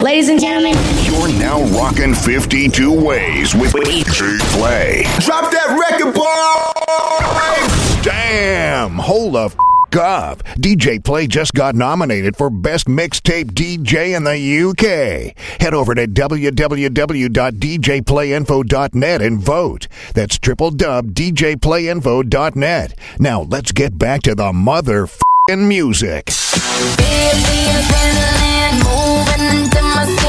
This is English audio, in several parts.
Ladies and gentlemen, you're now rocking 52 ways with DJ Play. Drop that record, boy! Damn! Hold up. Up. DJ Play just got nominated for Best Mixtape DJ in the UK. Head over to www.djplayinfo.net and vote. That's triple www.djplayinfo.net. Now let's get back to the motherfucking music into my skin.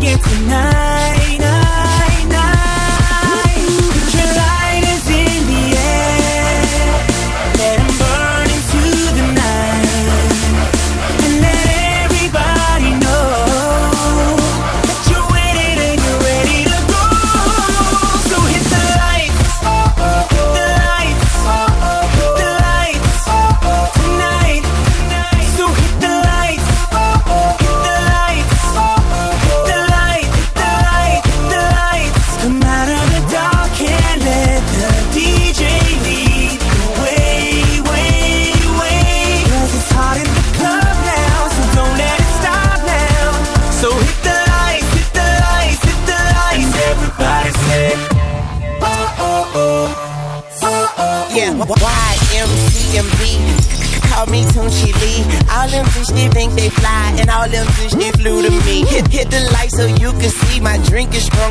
again tonight.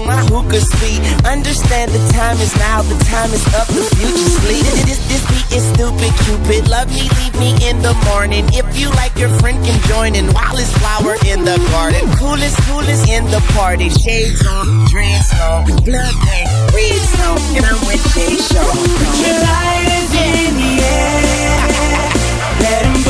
my hookah sweet, Understand the time is now, the time is up, the future's fleeting. This, this beat is stupid, Cupid. Love me, leave me in the morning. If you like, your friend can join in while flower in the garden. Coolest, coolest in the party. Shades on, dreads on, blood paint, reeds on, and I'm with Jay Show. Your light is in the air. Let him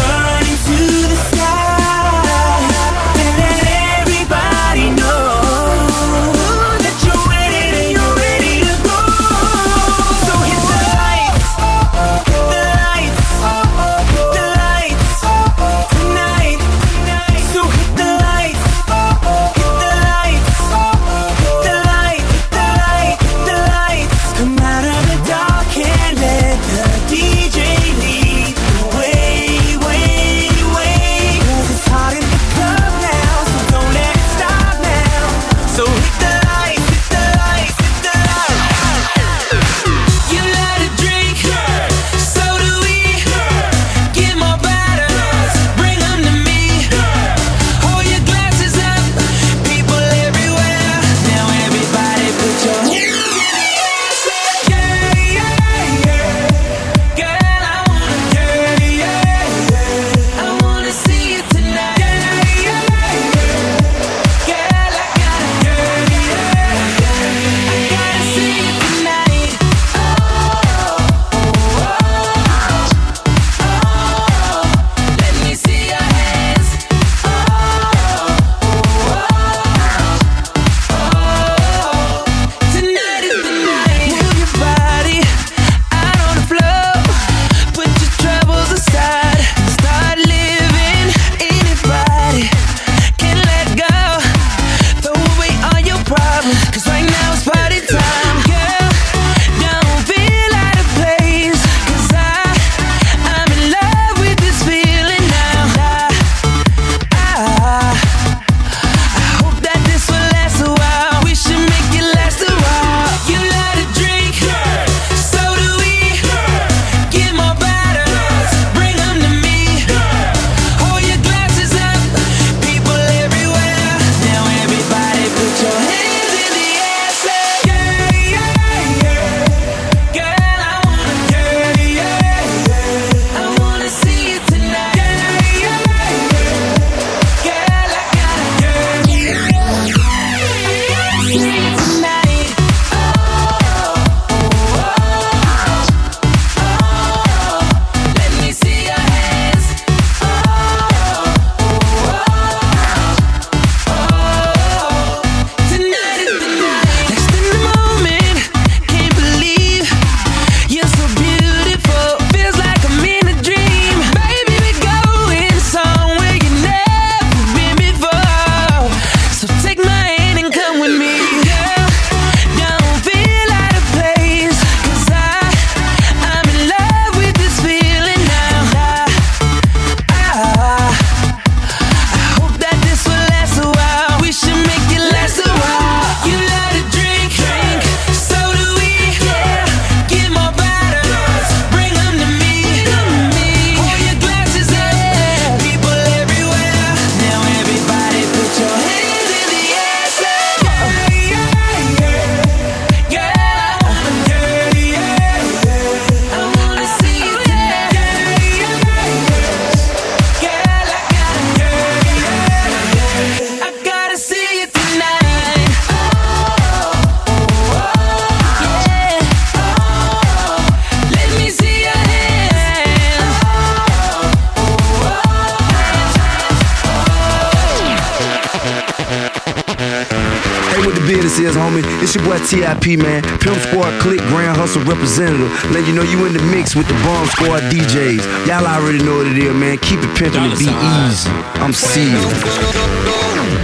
is, homie. It's your boy TIP, man. Pimp Squad Clique Grand Hustle representative. Let you know you in the mix with the Bomb Squad DJs. Y'all already know what it is, man. Keep it pimping and be easy. I'm sealed.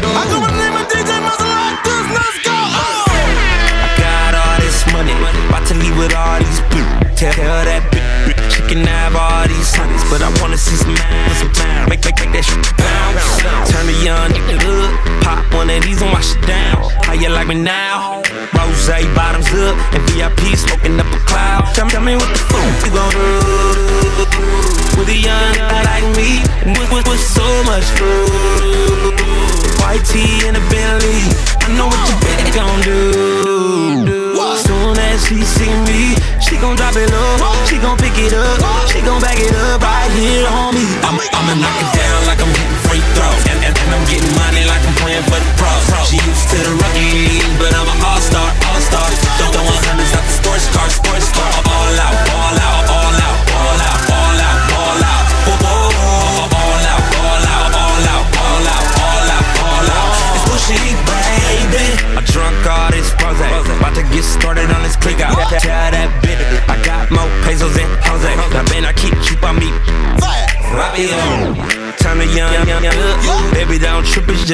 I go by name of DJ Muscle let's go. I got all this money, about to leave with all these bitches. Tell, tell that bitch, she can have all these honeys, but I wanna see some ass. Make, make, make that shit bounce. Turn the young nigga up, pop one of these and wash it down. How you like me now? Rose bottoms up, and VIP smoking up a cloud. Tell, tell me what the fuck you gon' do with a young like me, with, with, with so much food. White tee and a Bentley, I know what your bitch gon' do. Soon as she see me, she gon' drop it low, she gon' pick it up, she gon' back it up. Right here on me. I'm, I'ma knock it down like I'm hitting free throws, and, and, and I'm getting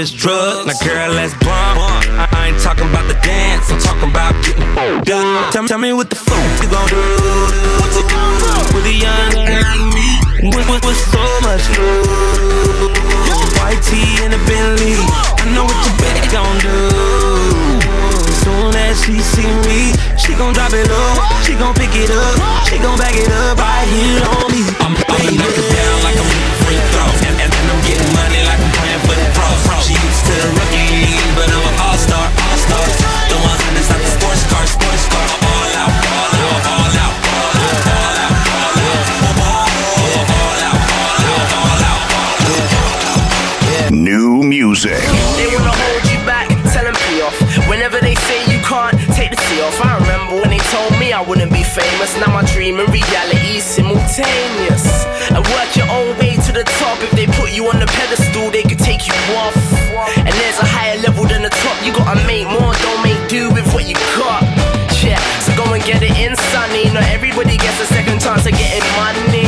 just drugs. Now, girl, let's bump. I, I ain't talking about the dance, I'm talking about getting done. Tell, tell me what the famous. Now my dream and reality simultaneous. And work your own way to the top. If they put you on the pedestal, they could take you off. And there's a higher level than the top. You gotta make more, don't make do with what you got. Yeah, so go and get it in, sunny. Not everybody gets a second chance of getting money.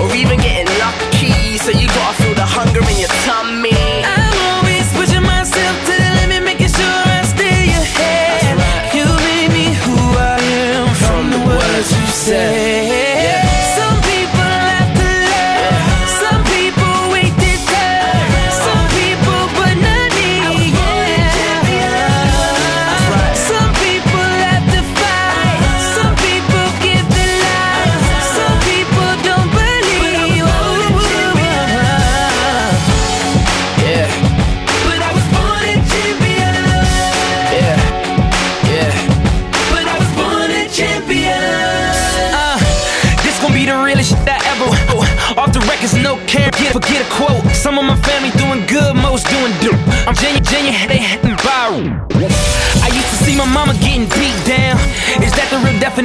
Or even getting lucky. So you gotta feel the hunger in your tummy.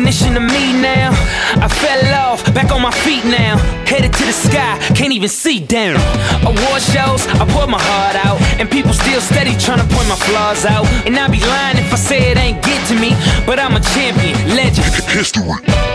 Definition of me now? I fell off, back on my feet now. Headed to the sky, can't even see down. Award shows, I pour my heart out. And people still steady trying to point my flaws out. And I'd be lying if I say it ain't get to me. But I'm a champion, legend. History.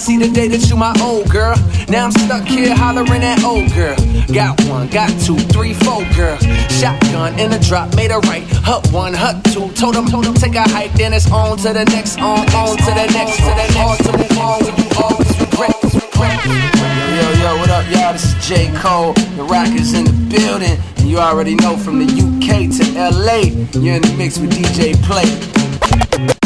see the day that you my old girl. Now I'm stuck here hollering at old girl. Got one, got two, three, four, girl. Shotgun in a drop, made a right. Hut one, hut two. Told him, told him, take a hike. Then it's on to the next, on, on to the next, to the next. To move on when you always regret. Yo, yo, what up, y'all? This is J. Cole. The Rockers in the building. And you already know from the UK to LA, you're in the mix with DJ Play.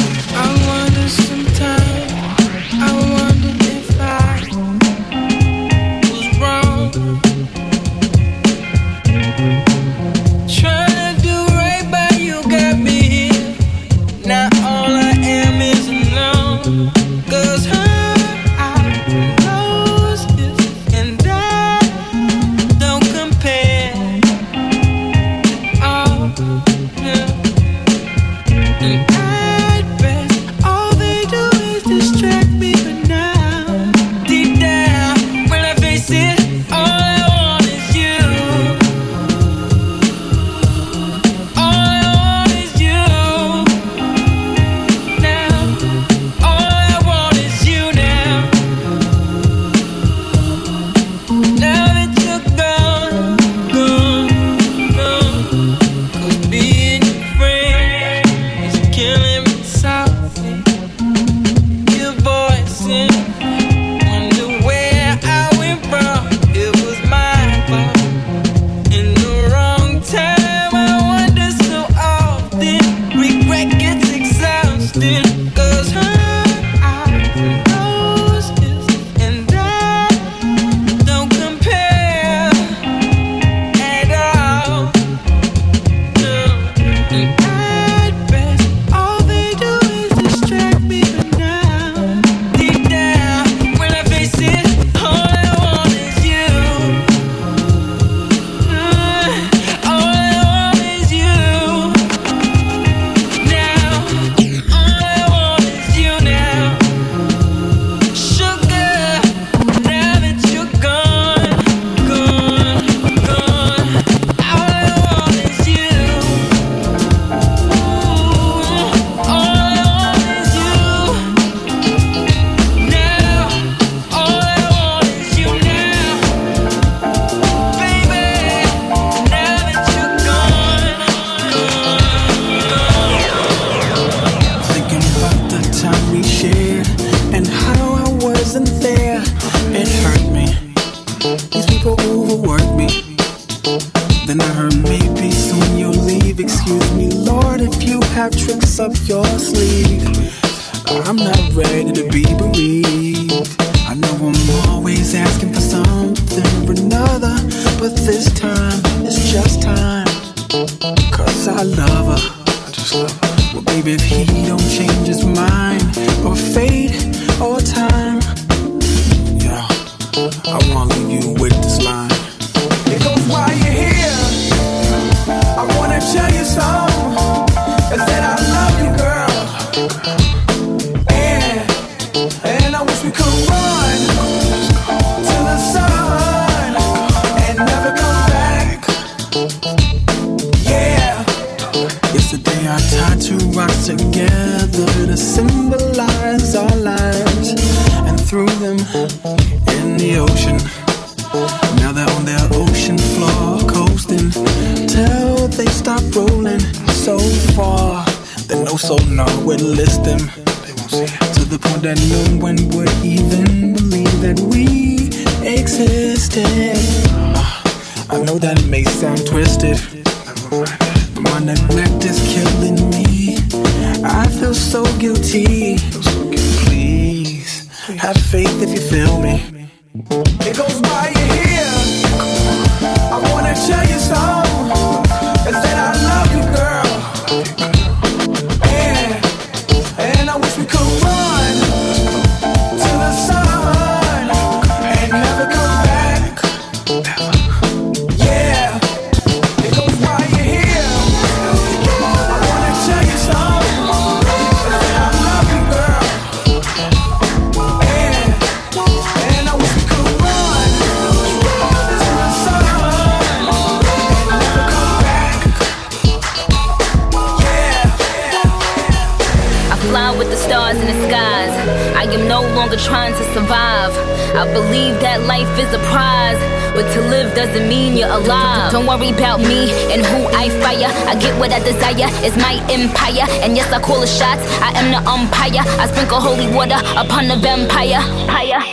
Empire. And yes, I call the shots, I am the umpire. I sprinkle holy water upon the vampire.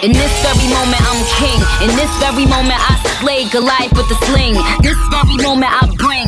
In this very moment, I'm king. In this very moment, I slay Goliath with a sling. This very moment, I bring,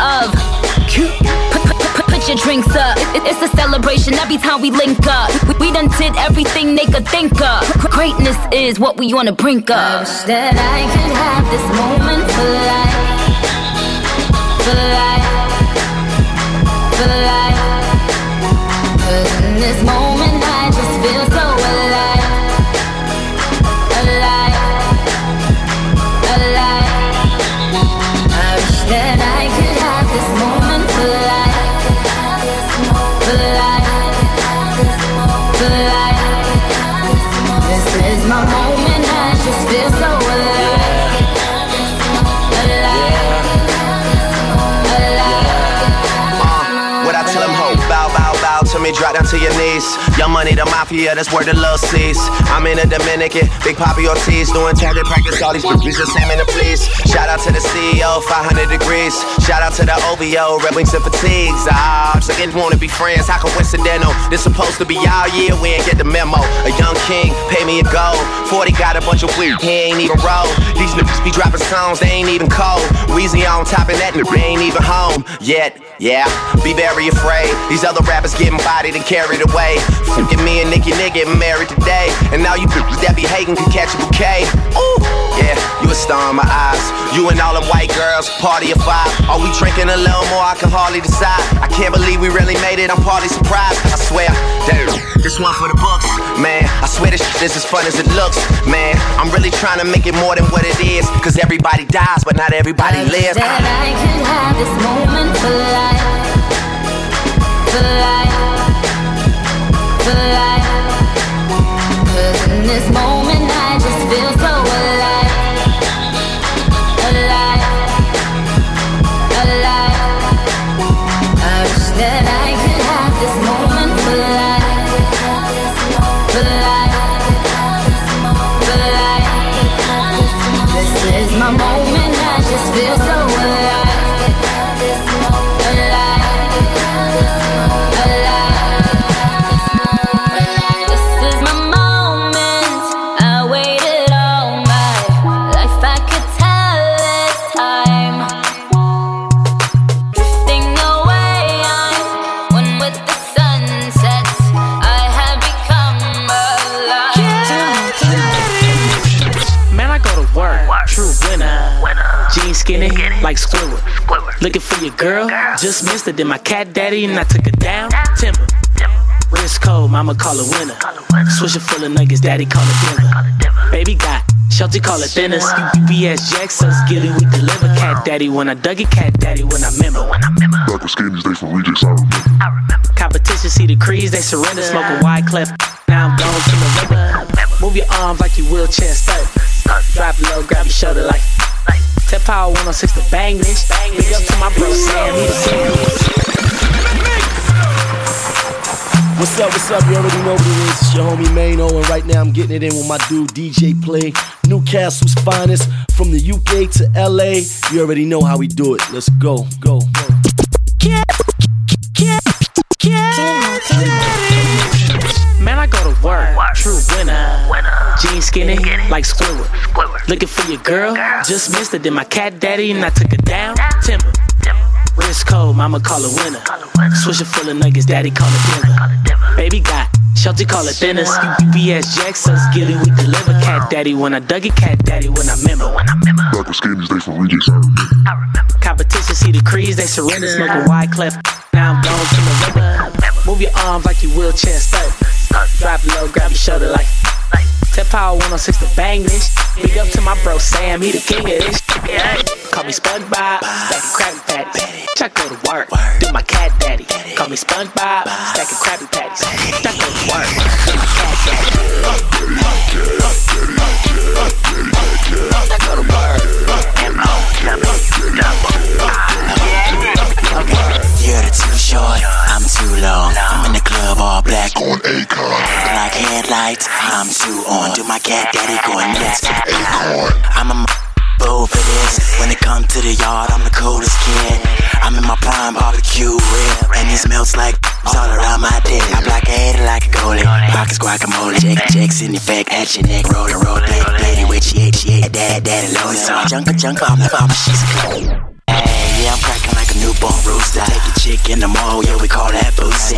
of. Put, put, put, put your drinks up. It- it's a celebration every time we link up. We, we done did everything they could think of. Greatness is what we wanna bring of. I wish that I could have this moment for life. For life. For life. My moment, I just feel so alive. Uh, what I bow, bow, bow to me, drop down to your knees. Young money, the mafia, that's where the love sees. I'm in the Dominican, Big Papi Ortiz, doing target practice, all these just send me the please. Shout out to the CEO, 500 degrees. Shout out to the OVO, Red Wings and Fatigues. Ah, they wanna be friends, how coincidental? This supposed to be all year, we ain't get the memo. A young king, pay me a gold. 40 got a bunch of weird, he ain't even roll. These niggas be dropping songs, they ain't even cold. Weezy on top of that, nigga ain't even home yet. Yeah, be very afraid. These other rappers getting bodied and carried away. Fucking me and Nicki Nick getting married today. And now you bitches that be hating can catch a bouquet. Ooh, yeah, you a star in my eyes. You and all them white girls, party of five. Are we drinking a little more? I can hardly decide. I can't believe we really made it. I'm party surprised. I swear, damn, this one for the books, man. I swear this is as fun as it looks, man. I'm really trying to make it more than what it is. Cause everybody dies, but not everybody lives. That I could have this moment for life. For life. For life. Jeans skinny, like Squidward. Looking for your girl, just missed it. Then my cat daddy and I took her down. Timber. Wrist cold, mama call her winner. Swisher full of nuggets, daddy call it dinner. Baby got Shelty call it thinners. UPS Jackson's get it, we deliver. Cat daddy when I dug it, cat daddy when I remember. When Back with skinnies, they from rejects, I remember. Competition see the crease, they surrender. Smoking wide clef, now I'm gone to the river. Move your arms like you wheelchair stuck. Drop it low, grab your shoulder like. Tip power 106 to bang this. Big up to my bro Sam, he the same. What's up, what's up? You already know what it is. It's your homie Mano, and right now I'm getting it in with my dude DJ Play. Newcastle's finest from the UK to LA. You already know how we do it. Let's go, go, go. Man, true winner. winner. Jeans skinny, like Squidward. Looking for your girl, just missed it. Then my cat daddy and I took her down. Timber. Wrist cold, mama call her winner. Swisher full of nuggets, daddy call it dinner. Baby got Shelty call it thinners. UPS Jackson's get it, we deliver. Cat daddy when I dug it, cat daddy when I remember. Back with skinnies, they from rejects, I remember. Competition see the crease, they surrender. Smoking wide clef, now I'm gone to the river. Move your arms like you wheelchair stuck. Uh, Drop it low, grab your shoulder like. Tip Power 106 to bang this. Big up to my bro Sam, he the king of this. Yeah. Call me SpongeBob, stacking Krabby Patties. I go to work, do my cat daddy. Call me SpongeBob, stacking Krabby Patties. I go to work, do my cat daddy. Work. You're too short, I'm too long. I'm in the club all black on Akon. Black headlights, I'm too on. Do my cat daddy going nuts. Akon. I'm a fool for this. When it comes to the yard, I'm the coolest kid. I'm in my prime barbecue rib, and he smells like all around my dick. I block a head like a goalie. Pockets guacamole, checks in effect at your neck, roll roll, daddy, daddy, with she ate, she ate, dad, daddy, loaded. So junker, junker, I'm the mama, she's a Hey, yeah, I'm cracking newborn rooster. Take a chick in the mall, yeah, we call that boozy.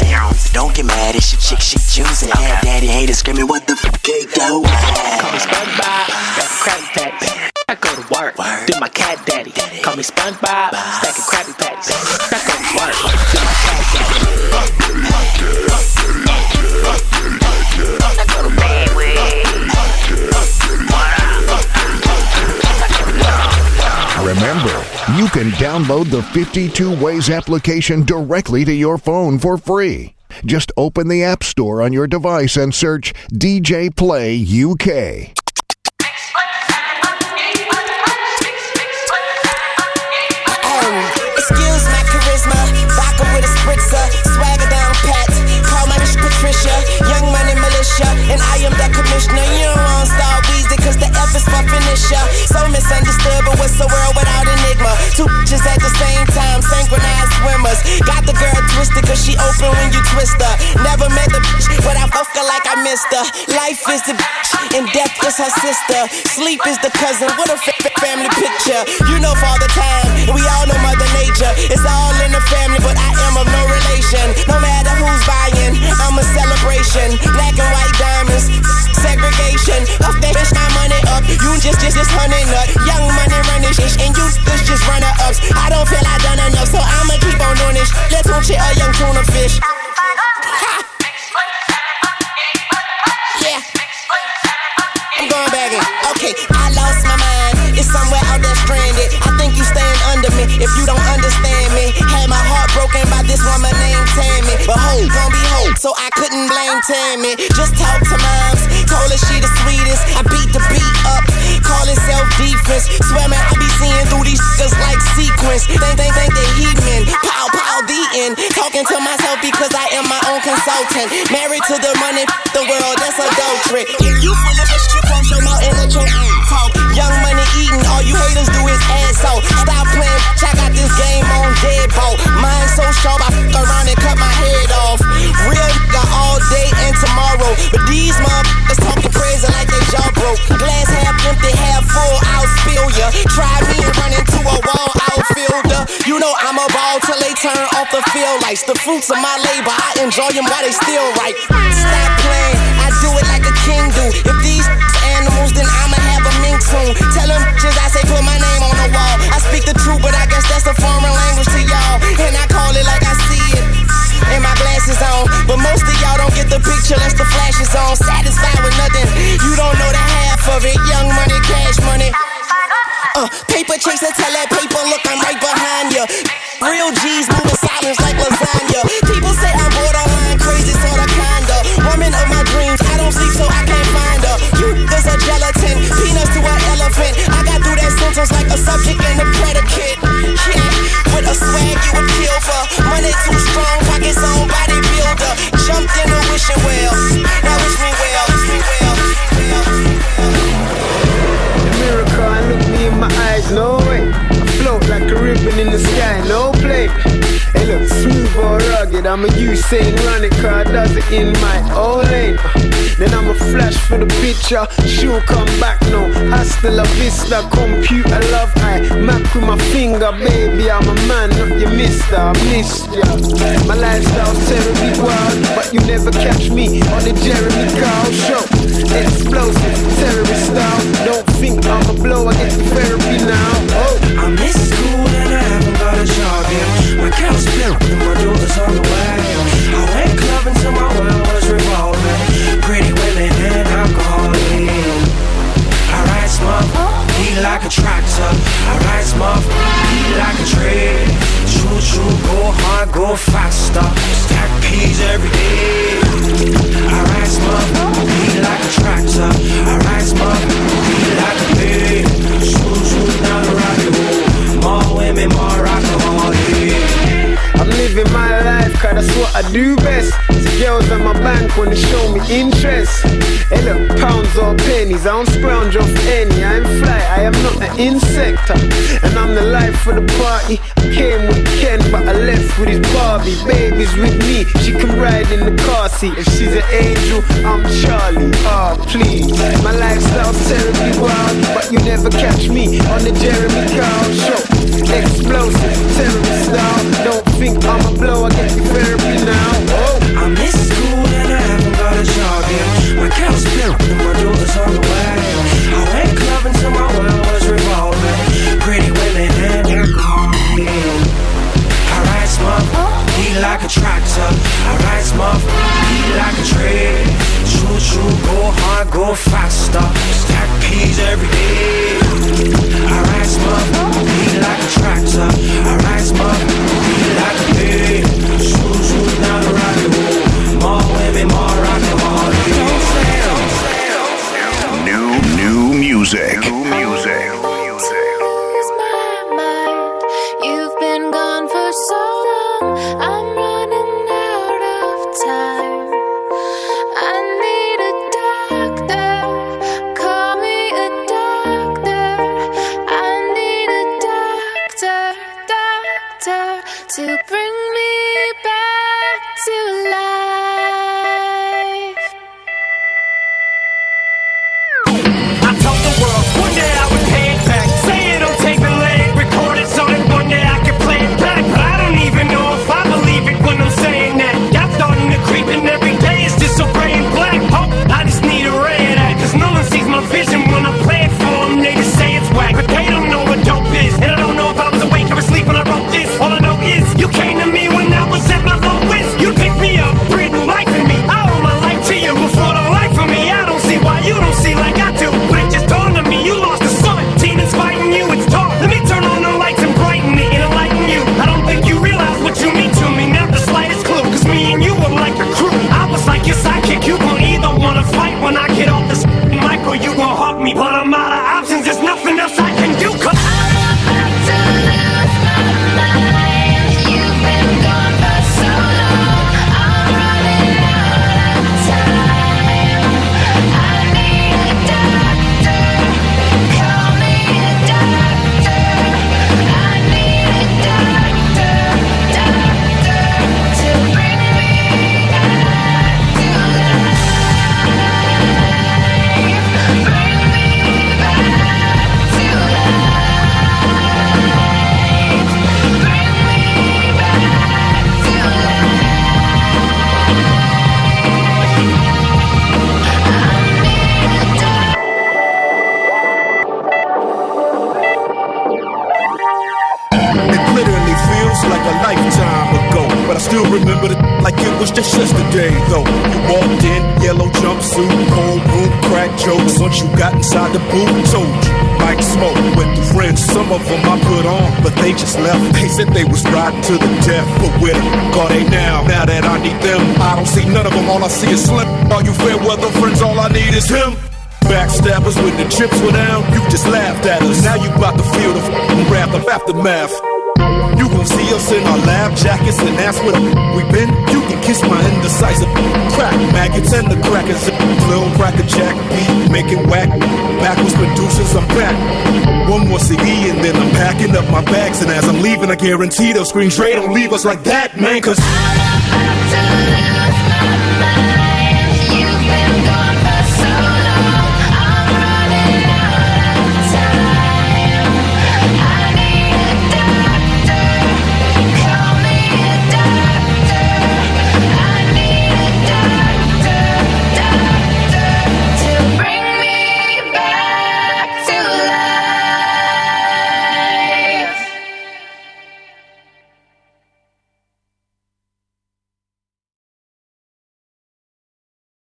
Don't get mad, it's your chick, she choosing. Yeah, daddy haters screaming, what the fuck they do? Call me SpongeBob, stacking Krabby Patties. I go to work, do my cat daddy. Call me SpongeBob, stacking Krabby Patties. I go to work, do my cat daddy. I go to bed Remember, you can download the 52 Ways application directly to your phone for free. Just open the App Store on your device and search DJ Play UK. Her. Life is the bitch, and death is her sister. Sleep is the cousin, what a fa- fa- family picture. You know Father Time, and we all know Mother Nature. It's all in the family, but I am of no relation. No matter who's buying, I'm a celebration. Black and white diamonds, segregation. Up that bitch, my money up. You just, just, just honey nut. Young money running shit, and you just, just runner ups. I don't feel I done enough, so I'ma keep on doing this. Let's tune shit a young tuna fish. Stranded. I think you stand under me if you don't understand me. Had my heart broken by this woman named Tammy. But ho, gon' be ho, so I couldn't blame Tammy. Just talk to moms, told her she the sweetest. I beat the beat up, call it self defense. Swear man, I be seeing through these niggas like sequence. Think, think, think they heathen. Pow, pow, the end. Talking to myself because I am my own consultant. Married to the money, the world, that's a adultery. If you full of a your mouth and let your talk. Young money eating, all you haters do is ass out. Stop playing, I got this game on deadbolt. Mine so sharp, I fuck around and cut my head off. Real nigga all day and tomorrow. But these motherfuckers talking crazy jaw broke. Glass half empty, half full, I'll spill ya. Try me and run into a wall outfielder. You know I'm a ball till they turn off the field lights. The fruits of my labor, I enjoy them while they still right. Stop playing, I do it like a king do. If these animals, then I'ma have a mink soon. Tell them just I say put my name on the wall. I speak the truth, but I guess that's a foreign language to y'all. And I call it like I see it. And my glasses on, but most of y'all don't get the picture unless the flash is on. Satisfied with nothing, I'm a Usain run it, cause I does it in my own lane. Uh, then I'm a flash for the picture, she'll come back no. Hasta la vista, computer love I Mac with my finger, baby, I'm a man, not your mister, I missed ya. My lifestyle's terribly wild, but you never catch me on the Jeremy Kyle show. Explosive, terrorist style, don't sponge off any. I'm fly, I am not an insect. And I'm the life of the party. I came with Ken, but I left with his Barbie. Baby's with me, she can ride in the car seat. If she's an angel, I'm Charlie. Ah, oh, please. My lifestyle's terribly wild, but you never catch me on the Jeremy Kyle. doctor to bring I don't see none of them, all I see is Slim. All you fair weather friends, all I need is him. Backstabbers when the chips were down, you just laughed at us. Now you bout to feel the f***ing wrath of aftermath. You gon' see us in our lab jackets and ask where the we been. You can kiss my indecisive crack maggots and the crackers. Lil cracker jack beat, making whack. Backwards producers, I'm back. One more CD and then I'm packing up my bags. And as I'm leaving, I guarantee they'll scream, don't leave us like that, man, cause.